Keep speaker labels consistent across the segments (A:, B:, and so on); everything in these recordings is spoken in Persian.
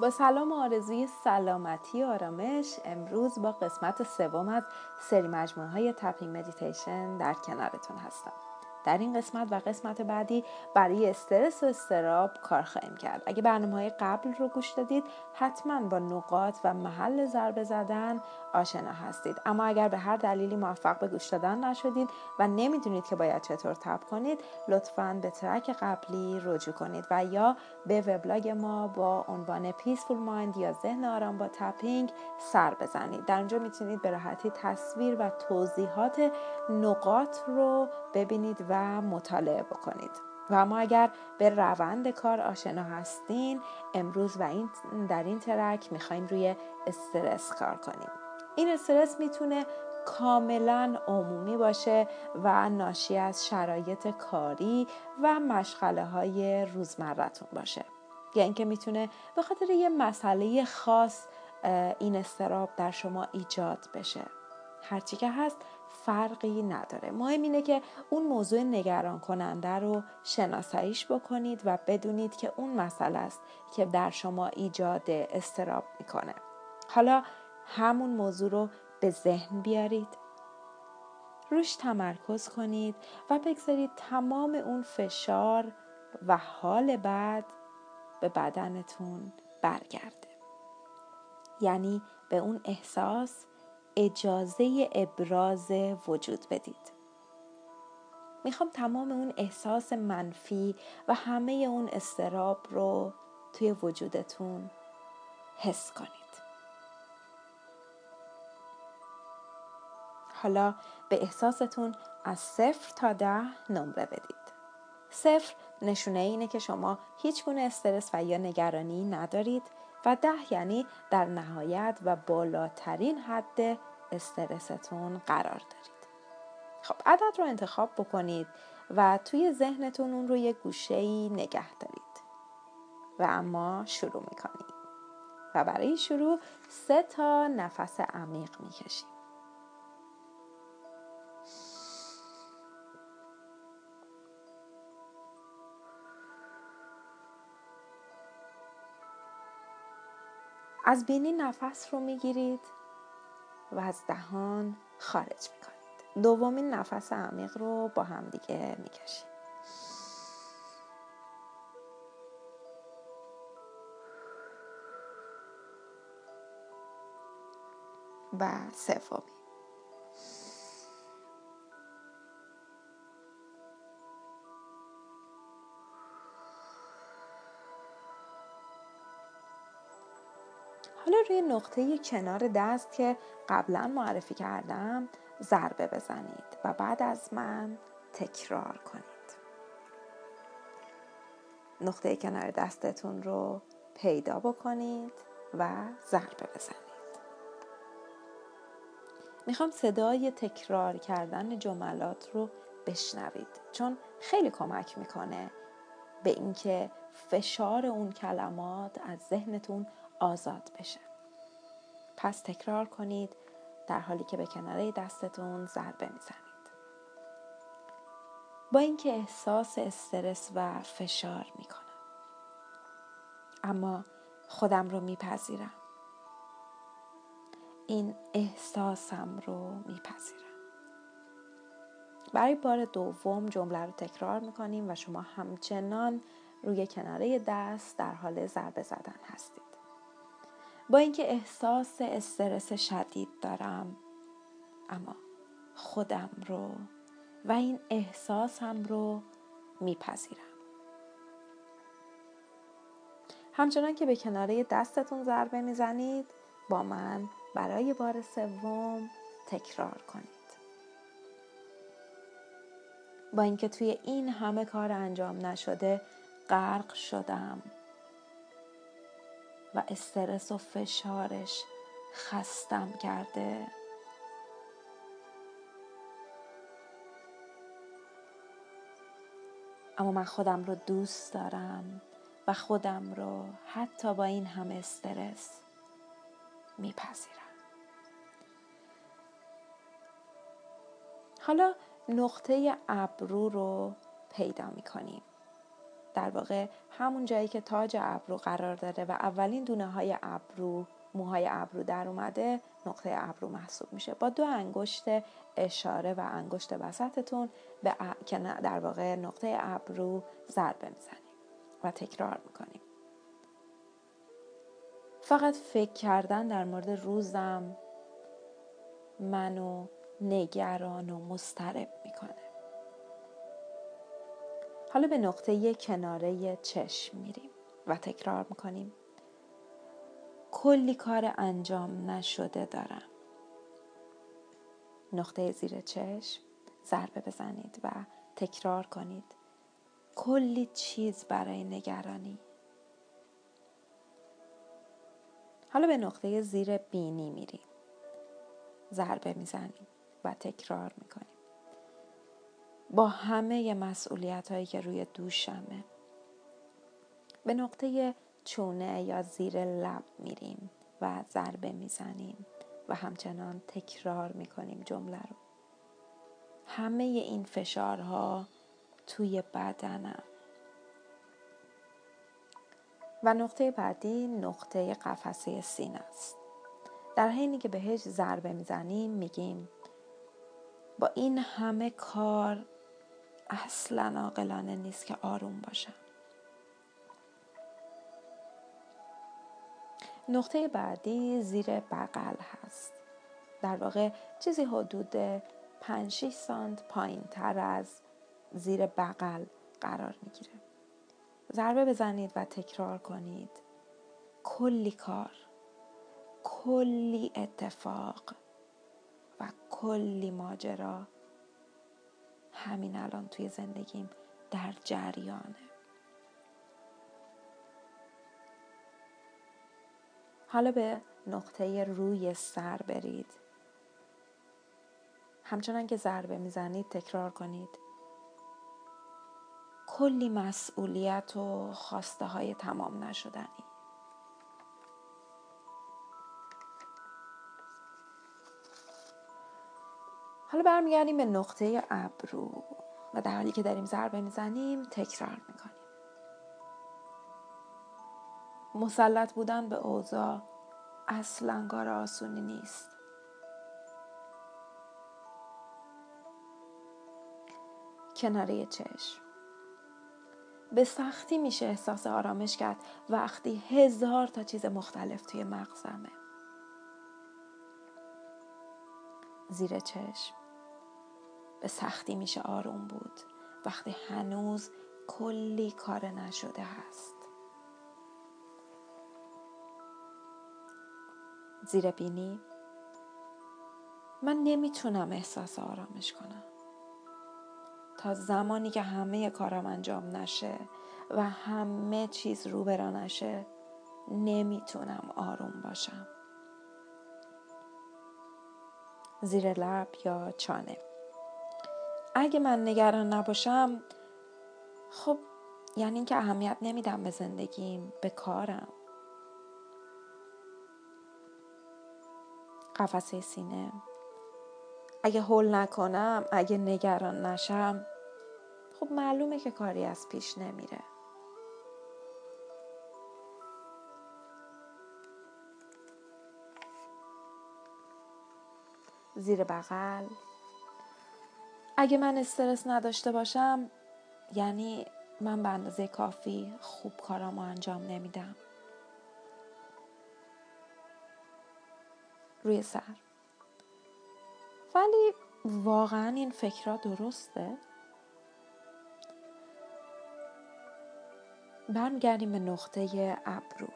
A: با سلام و آرزوی سلامتی و آرامش امروز با قسمت سوم از سری مجموعه های tapping meditation در کنارتون هستم. در این قسمت و قسمت بعدی برای استرس و اضطراب کار خواهیم کرد. اگه برنامه های قبل رو گوش دادید حتما با نقاط و محل ضربه زدن آشنا هستید. اما اگر به هر دلیلی موفق به گوش دادن نشدید و نمی‌دونید که باید چطور tap کنید لطفا به track قبلی رجوع کنید و یا به وبلاگ ما با عنوان پیسفول مایند یا ذهن آرام با تپینگ سر بزنید. در اونجا می‌تونید به راحتی تصویر و توضیحات نقاط رو ببینید و مطالعه بکنید. و اما اگر به روند کار آشنا هستین امروز و این در این ترک می‌خوایم روی استرس کار کنیم. این استرس می‌تونه کاملا عمومی باشه و ناشی از شرایط کاری و مشغله های روزمرتون باشه. یا اینکه می‌تونه به خاطر یه مسئله خاص این استراب در شما ایجاد بشه. هرچی که هست فرقی نداره. مهم اینه که اون موضوع نگران کننده رو شناساییش بکنید و بدونید که اون مسئله است که در شما ایجاد استراب می‌کنه. حالا همون موضوع رو به ذهن بیارید. روش تمرکز کنید و بگذارید تمام اون فشار و حال بعد به بدنتون برگرده. یعنی به اون احساس اجازه ابراز وجود بدید. می‌خوام تمام اون احساس منفی و همه اون استراب رو توی وجودتون حس کنید. حالا به احساستون از صفر تا ده نمره بدید. صفر نشونه اینه که شما هیچ گونه استرس و یا نگرانی ندارید و ده یعنی در نهایت و بالاترین حد استرستون قرار دارید. خب عدد رو انتخاب بکنید و توی ذهنتون اون رو یه گوشه نگه دارید. و اما شروع می‌کنید. و برای شروع سه تا نفس عمیق می‌کشید. از بینی نفس رو می‌گیرید. و از دهان خارج می‌کنید. دومین نفس عمیق رو با هم دیگه می‌کشید. و سومی حالا روی نقطه کنار دست که قبلا معرفی کردم ضربه بزنید و بعد از من تکرار کنید. نقطه کنار دستتون رو پیدا بکنید و ضربه بزنید. می‌خوام صدای تکرار کردن جملات رو بشنوید چون خیلی کمک می‌کنه به اینکه فشار اون کلمات از ذهنتون آزاد بشه. پس تکرار کنید در حالی که به کناره دستتون ضربه می‌زنید. با اینکه احساس استرس و فشار می‌کنم. اما خودم رو میپذیرم. این احساسم رو میپذیرم. برای بار دوم جمله رو تکرار می‌کنیم و شما همچنان روی کناره دست در حال ضربه زدن هستید. با اینکه احساس استرس شدید دارم. اما خودم رو و این احساسم رو میپذیرم. همچنان که به کناره دستتون ضربه می‌زنید با من برای بار سوم تکرار کنید. با اینکه توی این همه کار انجام نشده غرق شدم. و استرس و فشارش خستم کرده. اما من خودم رو دوست دارم و خودم رو حتی با این همه استرس میپذیرم. حالا نقطه ابرو رو پیدا می‌کنیم. در واقع همون جایی که تاج ابرو قرار داره و اولین دونه های ابرو موهای ابرو در اومده نقطه ابرو محسوب میشه. با دو انگشت اشاره و انگشت وسطتون به که در واقع نقطه ابرو ضربه می‌زنیم و تکرار می‌کنیم. فقط فکر کردن در مورد روزم منو نگران و مسترب می‌کنه. حالا به نقطه کناره چشم میریم و تکرار می‌کنیم. کلی کار انجام نشده دارم. نقطه زیر چشم ضربه بزنید و تکرار کنید. کلی چیز برای نگرانی. حالا به نقطه زیر بینی میریم. ضربه می‌زنیم و تکرار می‌کنیم. با همه مسئولیت هایی که روی دوشمه. به نقطه چونه یا زیر لب میریم و ضربه می‌زنیم و همچنان تکرار می‌کنیم جمله رو. همه این فشارها توی بدنم و نقطه بعدی نقطه قفسه سینه است. در حینی که بهش ضربه می‌زنیم میگیم با این همه کار اصلا عاقلانه نیست که آروم باشم. نقطه بعدی زیر بغل هست. در واقع چیزی حدود 5 6 سانت پایین تر از زیر بغل قرار می‌گیره. ضربه بزنید و تکرار کنید. کلی کار کلی اتفاق و کلی ماجرا همین الان توی زندگیم در جریانه. حالا به نقطه روی سر برید. همچنان که ضربه می‌زنید تکرار کنید. کلی مسئولیت و خواسته های تمام نشدنی. حالا برمیگردیم به نقطه ابرو و در حالی که داریم ضربه می‌زنیم تکرار می‌کنیم. مسلط بودن به اوضاع اصلا کار آسونی نیست. کناره چشم. به سختی میشه احساس آرامش کرد. وقتی هزار تا چیز مختلف توی مغزمه. زیر چشم. به سختی میشه آروم بود. وقتی هنوز کلی کار نشده هست. زیر بینی من نمی‌تونم احساس آرامش کنم. تا زمانی که همه کارم انجام نشه و همه چیز رو نشه نمی‌تونم آروم باشم. زیر لب یا چانه. اگه من نگران نباشم خب یعنی اینکه اهمیت نمیدم به زندگیم به کارم. قفسه سینه. اگه حل نکنم اگه نگران نشم خب معلومه که کاری از پیش نمیره. زیر بغل. اگه من استرس نداشته باشم یعنی من به اندازه کافی خوب کارامو انجام نمیدم. روی سر. ولی واقعا این فکرها درسته. برمیگردیم به نقطه ابرو.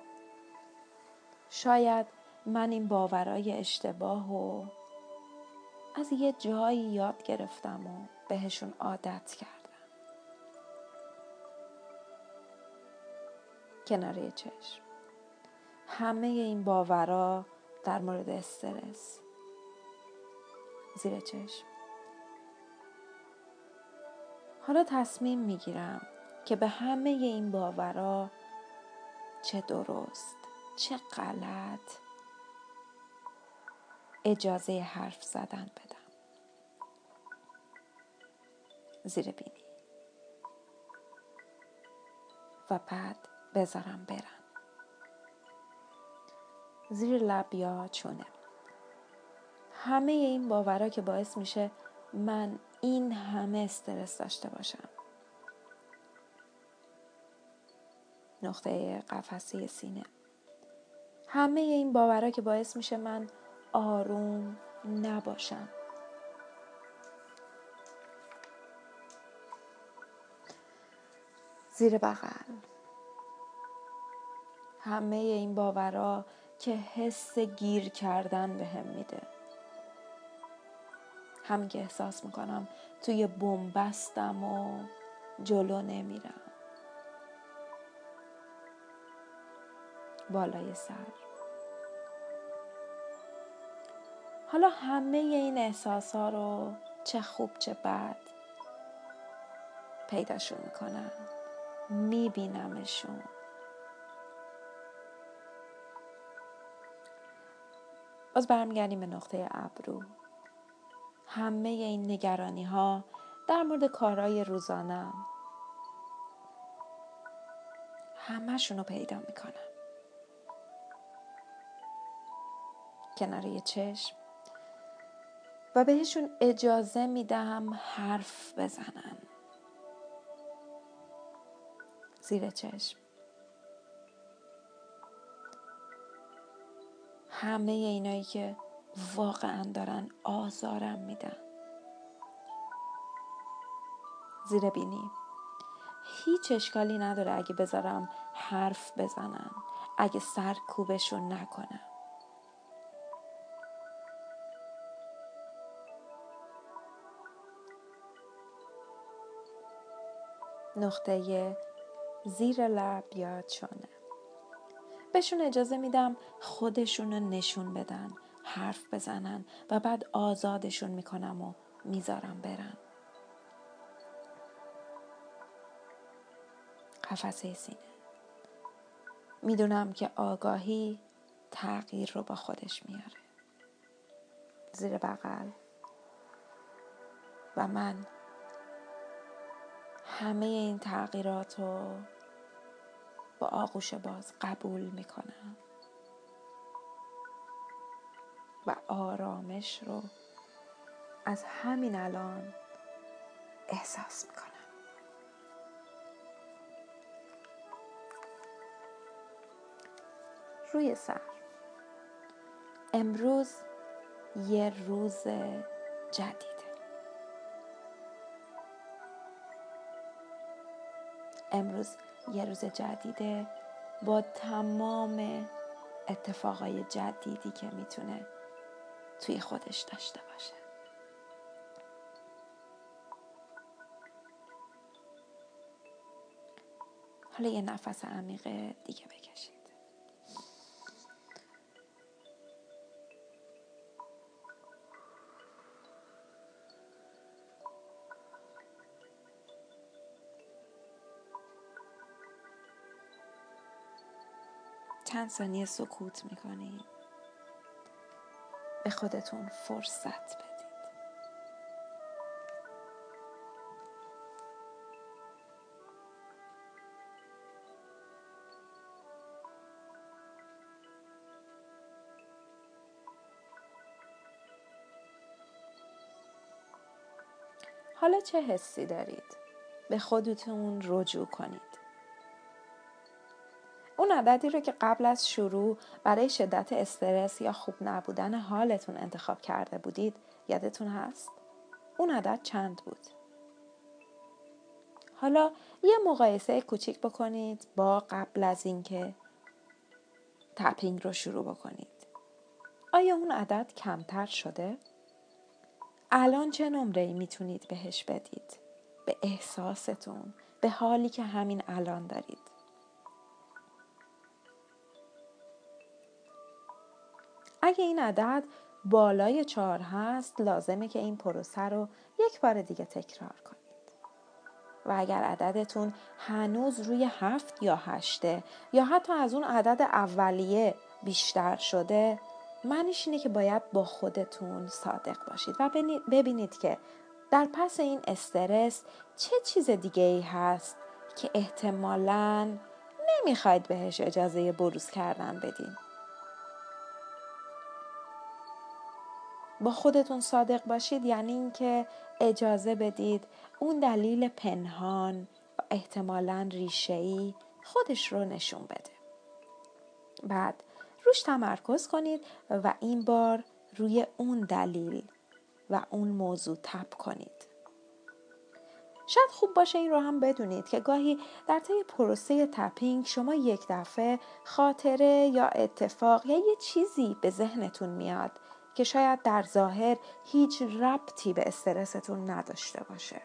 A: شاید من این باورای اشتباه و از یه جایی یاد گرفتم و بهشون عادت کردم. کناره چشم. همه این باورا در مورد استرس. زیر چشم. حالا تصمیم می‌گیرم که به همه این باورا چه درست چه غلط اجازه حرف زدن بدم. زیر بینی. و بعد بذارم برن زیر لب یا چونه. همه این باورا که باعث میشه من این همه استرس داشته باشم. نقطه قفسه سینه. همه این باورا که باعث میشه من آروم نباشم. زیر بغل. همه این باورا که حس گیر کردن به هم میده. هم که احساس می‌کنم توی بومبستم و جلو نمیرم. بالای سر. حالا همه این احساس ها رو چه خوب چه بد پیداشون می‌کنم. میبینمشون. باز برمیگردیم به نقطه ابرو. همه این نگرانی ها در مورد کارهای روزانم همهشون رو پیدا می‌کنم. کنار یه چشم. و بهشون اجازه میدم حرف بزنن. زیر چشم. همه اینایی که واقعا دارن آزارم میدن. زیر بینی. هیچ اشکالی نداره اگه بذارم حرف بزنن. اگه سر کوبشون نکنم نقطه زیر لب یا چونه. بهشون اجازه میدم خودشون رو نشون بدن حرف بزنن و بعد آزادشون می‌کنم و می‌ذارم برن. قفسه سینه. می‌دونم که آگاهی تغییر رو با خودش میاره. زیر بغل. و من همه این تغییرات رو با آغوش باز قبول می‌کنم. و آرامش رو از همین الان احساس می‌کنم. روی سر. امروز یه روز جدید. امروز یه روز جدیده با تمام اتفاقای جدیدی که می‌تونه توی خودش داشته باشه. حالا یه نفس عمیق دیگه بکشید چند ثانیه سکوت می‌کنید به خودتون فرصت بدید حالا چه حسی دارید؟ به خودتون رجوع کنید. اون عددی رو که قبل از شروع برای شدت استرس یا خوب نبودن حالتون انتخاب کرده بودید یادتون هست؟ اون عدد چند بود؟ حالا یه مقایسه کوچیک بکنید با قبل از اینکه تپینگ رو شروع بکنید. آیا اون عدد کمتر شده؟ الان چه نمره ای می‌تونید بهش بدید؟ به احساستون، به حالی که همین الان دارید. اگه این عدد بالای چهار هست لازمه که این پروسه رو یک بار دیگه تکرار کنید. و اگر عددتون هنوز روی هفت یا هشته یا حتی از اون عدد اولیه بیشتر شده معنیش اینه که باید با خودتون صادق باشید و ببینید که در پس این استرس چه چیز دیگه ای هست که احتمالا نمی‌خواید بهش اجازه بروز کردن بدین با خودتون صادق باشید یعنی اینکه اجازه بدید اون دلیل پنهان و احتمالا ریشه‌ای خودش رو نشون بده. بعد روش تمرکز کنید و این بار روی اون دلیل و اون موضوع تپ کنید. شاید خوب باشه این رو هم بدونید که گاهی در طی پروسه تپینگ شما یک دفعه خاطره یا اتفاق یا یه چیزی به ذهنتون میاد که شاید در ظاهر هیچ ربطی به استرستون نداشته باشه.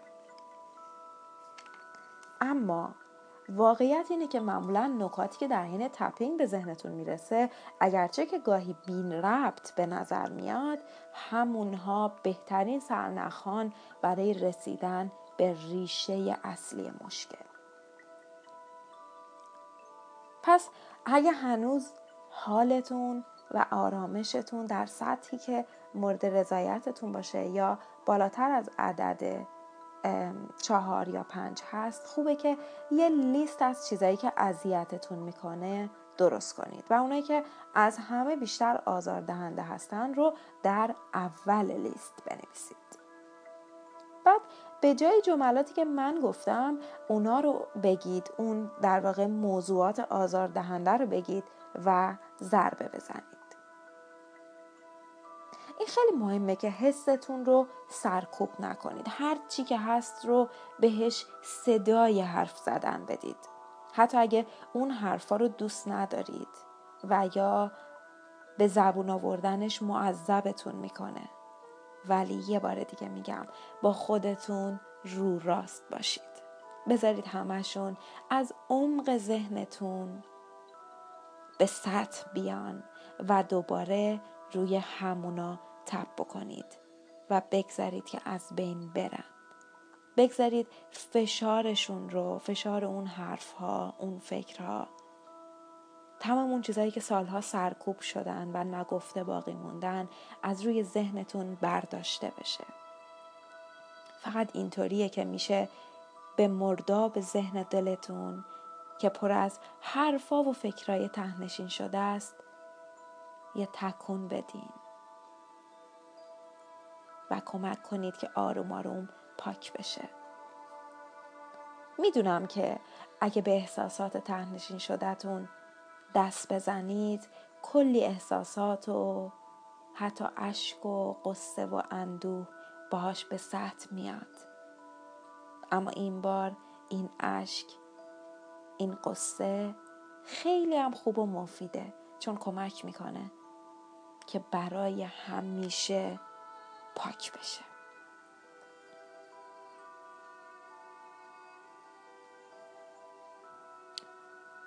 A: اما واقعیت اینه که معمولا نکاتی که در حین تپینگ به ذهنتون می‌رسه اگرچه که گاهی بین ربط به نظر میاد همونها بهترین سرنخان برای رسیدن به ریشه اصلی مشکل. پس اگه هنوز حالتون و آرامشتون در سطحی که مورد رضایتتون باشه یا بالاتر از عدد چهار یا پنج هست خوبه که یه لیست از چیزایی که اذیتتون می‌کنه درست کنید. و اونایی که از همه بیشتر آزاردهنده هستن رو در اول لیست بنویسید. بعد به جای جملاتی که من گفتم اونا رو بگید اون در واقع موضوعات آزاردهنده رو بگید و ضربه بزنید. این خیلی مهمه که حستون رو سرکوب نکنید. هر چی که هست رو بهش صدای حرف زدن بدید. حتی اگه اون حرفا رو دوست ندارید و یا به زبون آوردنش معذبتون می‌کنه. ولی یه بار دیگه میگم با خودتون رو راست باشید. بذارید همشون از عمق ذهنتون به سطح بیان و دوباره روی همونا تپ بکنید و بگذارید که از بین برن. بگذارید فشارشون رو فشار اون حرف ها اون فکرها. تمام اون چیزهایی که سالها سرکوب شدن و نگفته باقی موندن از روی ذهنتون برداشته بشه. فقط اینطوریه که میشه به مرداب ذهن دلتون که پر از حرفا و فکرای تهنشین شده است یه تکون بدین. و کمک کنید که آروم آروم پاک بشه. می‌دونم که اگه به احساسات تهنشین شدهتون دست بزنید کلی احساسات و حتی اشک و قصه و اندوه باهاش به سطح میاد. اما این بار این اشک این قصه خیلی هم خوب و مفیده چون کمک می‌کنه که برای همیشه پاک بشه.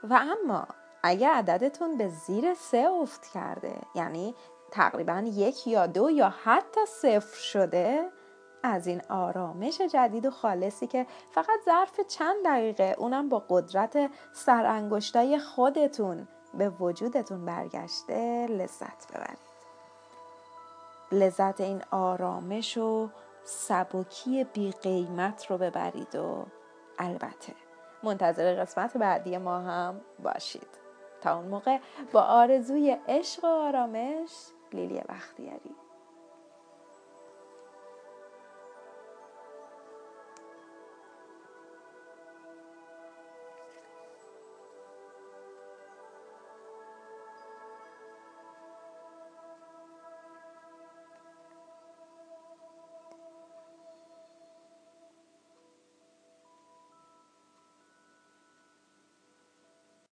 A: و اما اگه عددتون به زیر سه افت کرده یعنی تقریبا یک یا دو یا حتی صفر شده از این آرامش جدید و خالصی که فقط ظرف چند دقیقه اونم با قدرت سرانگشتای خودتون به وجودتون برگشته لذت ببرید. لذت این آرامش و سبکی بی قیمت رو ببرید و البته منتظر قسمت بعدی ما هم باشید. تا اون موقع با آرزوی عشق و آرامش لیلی بختیاری.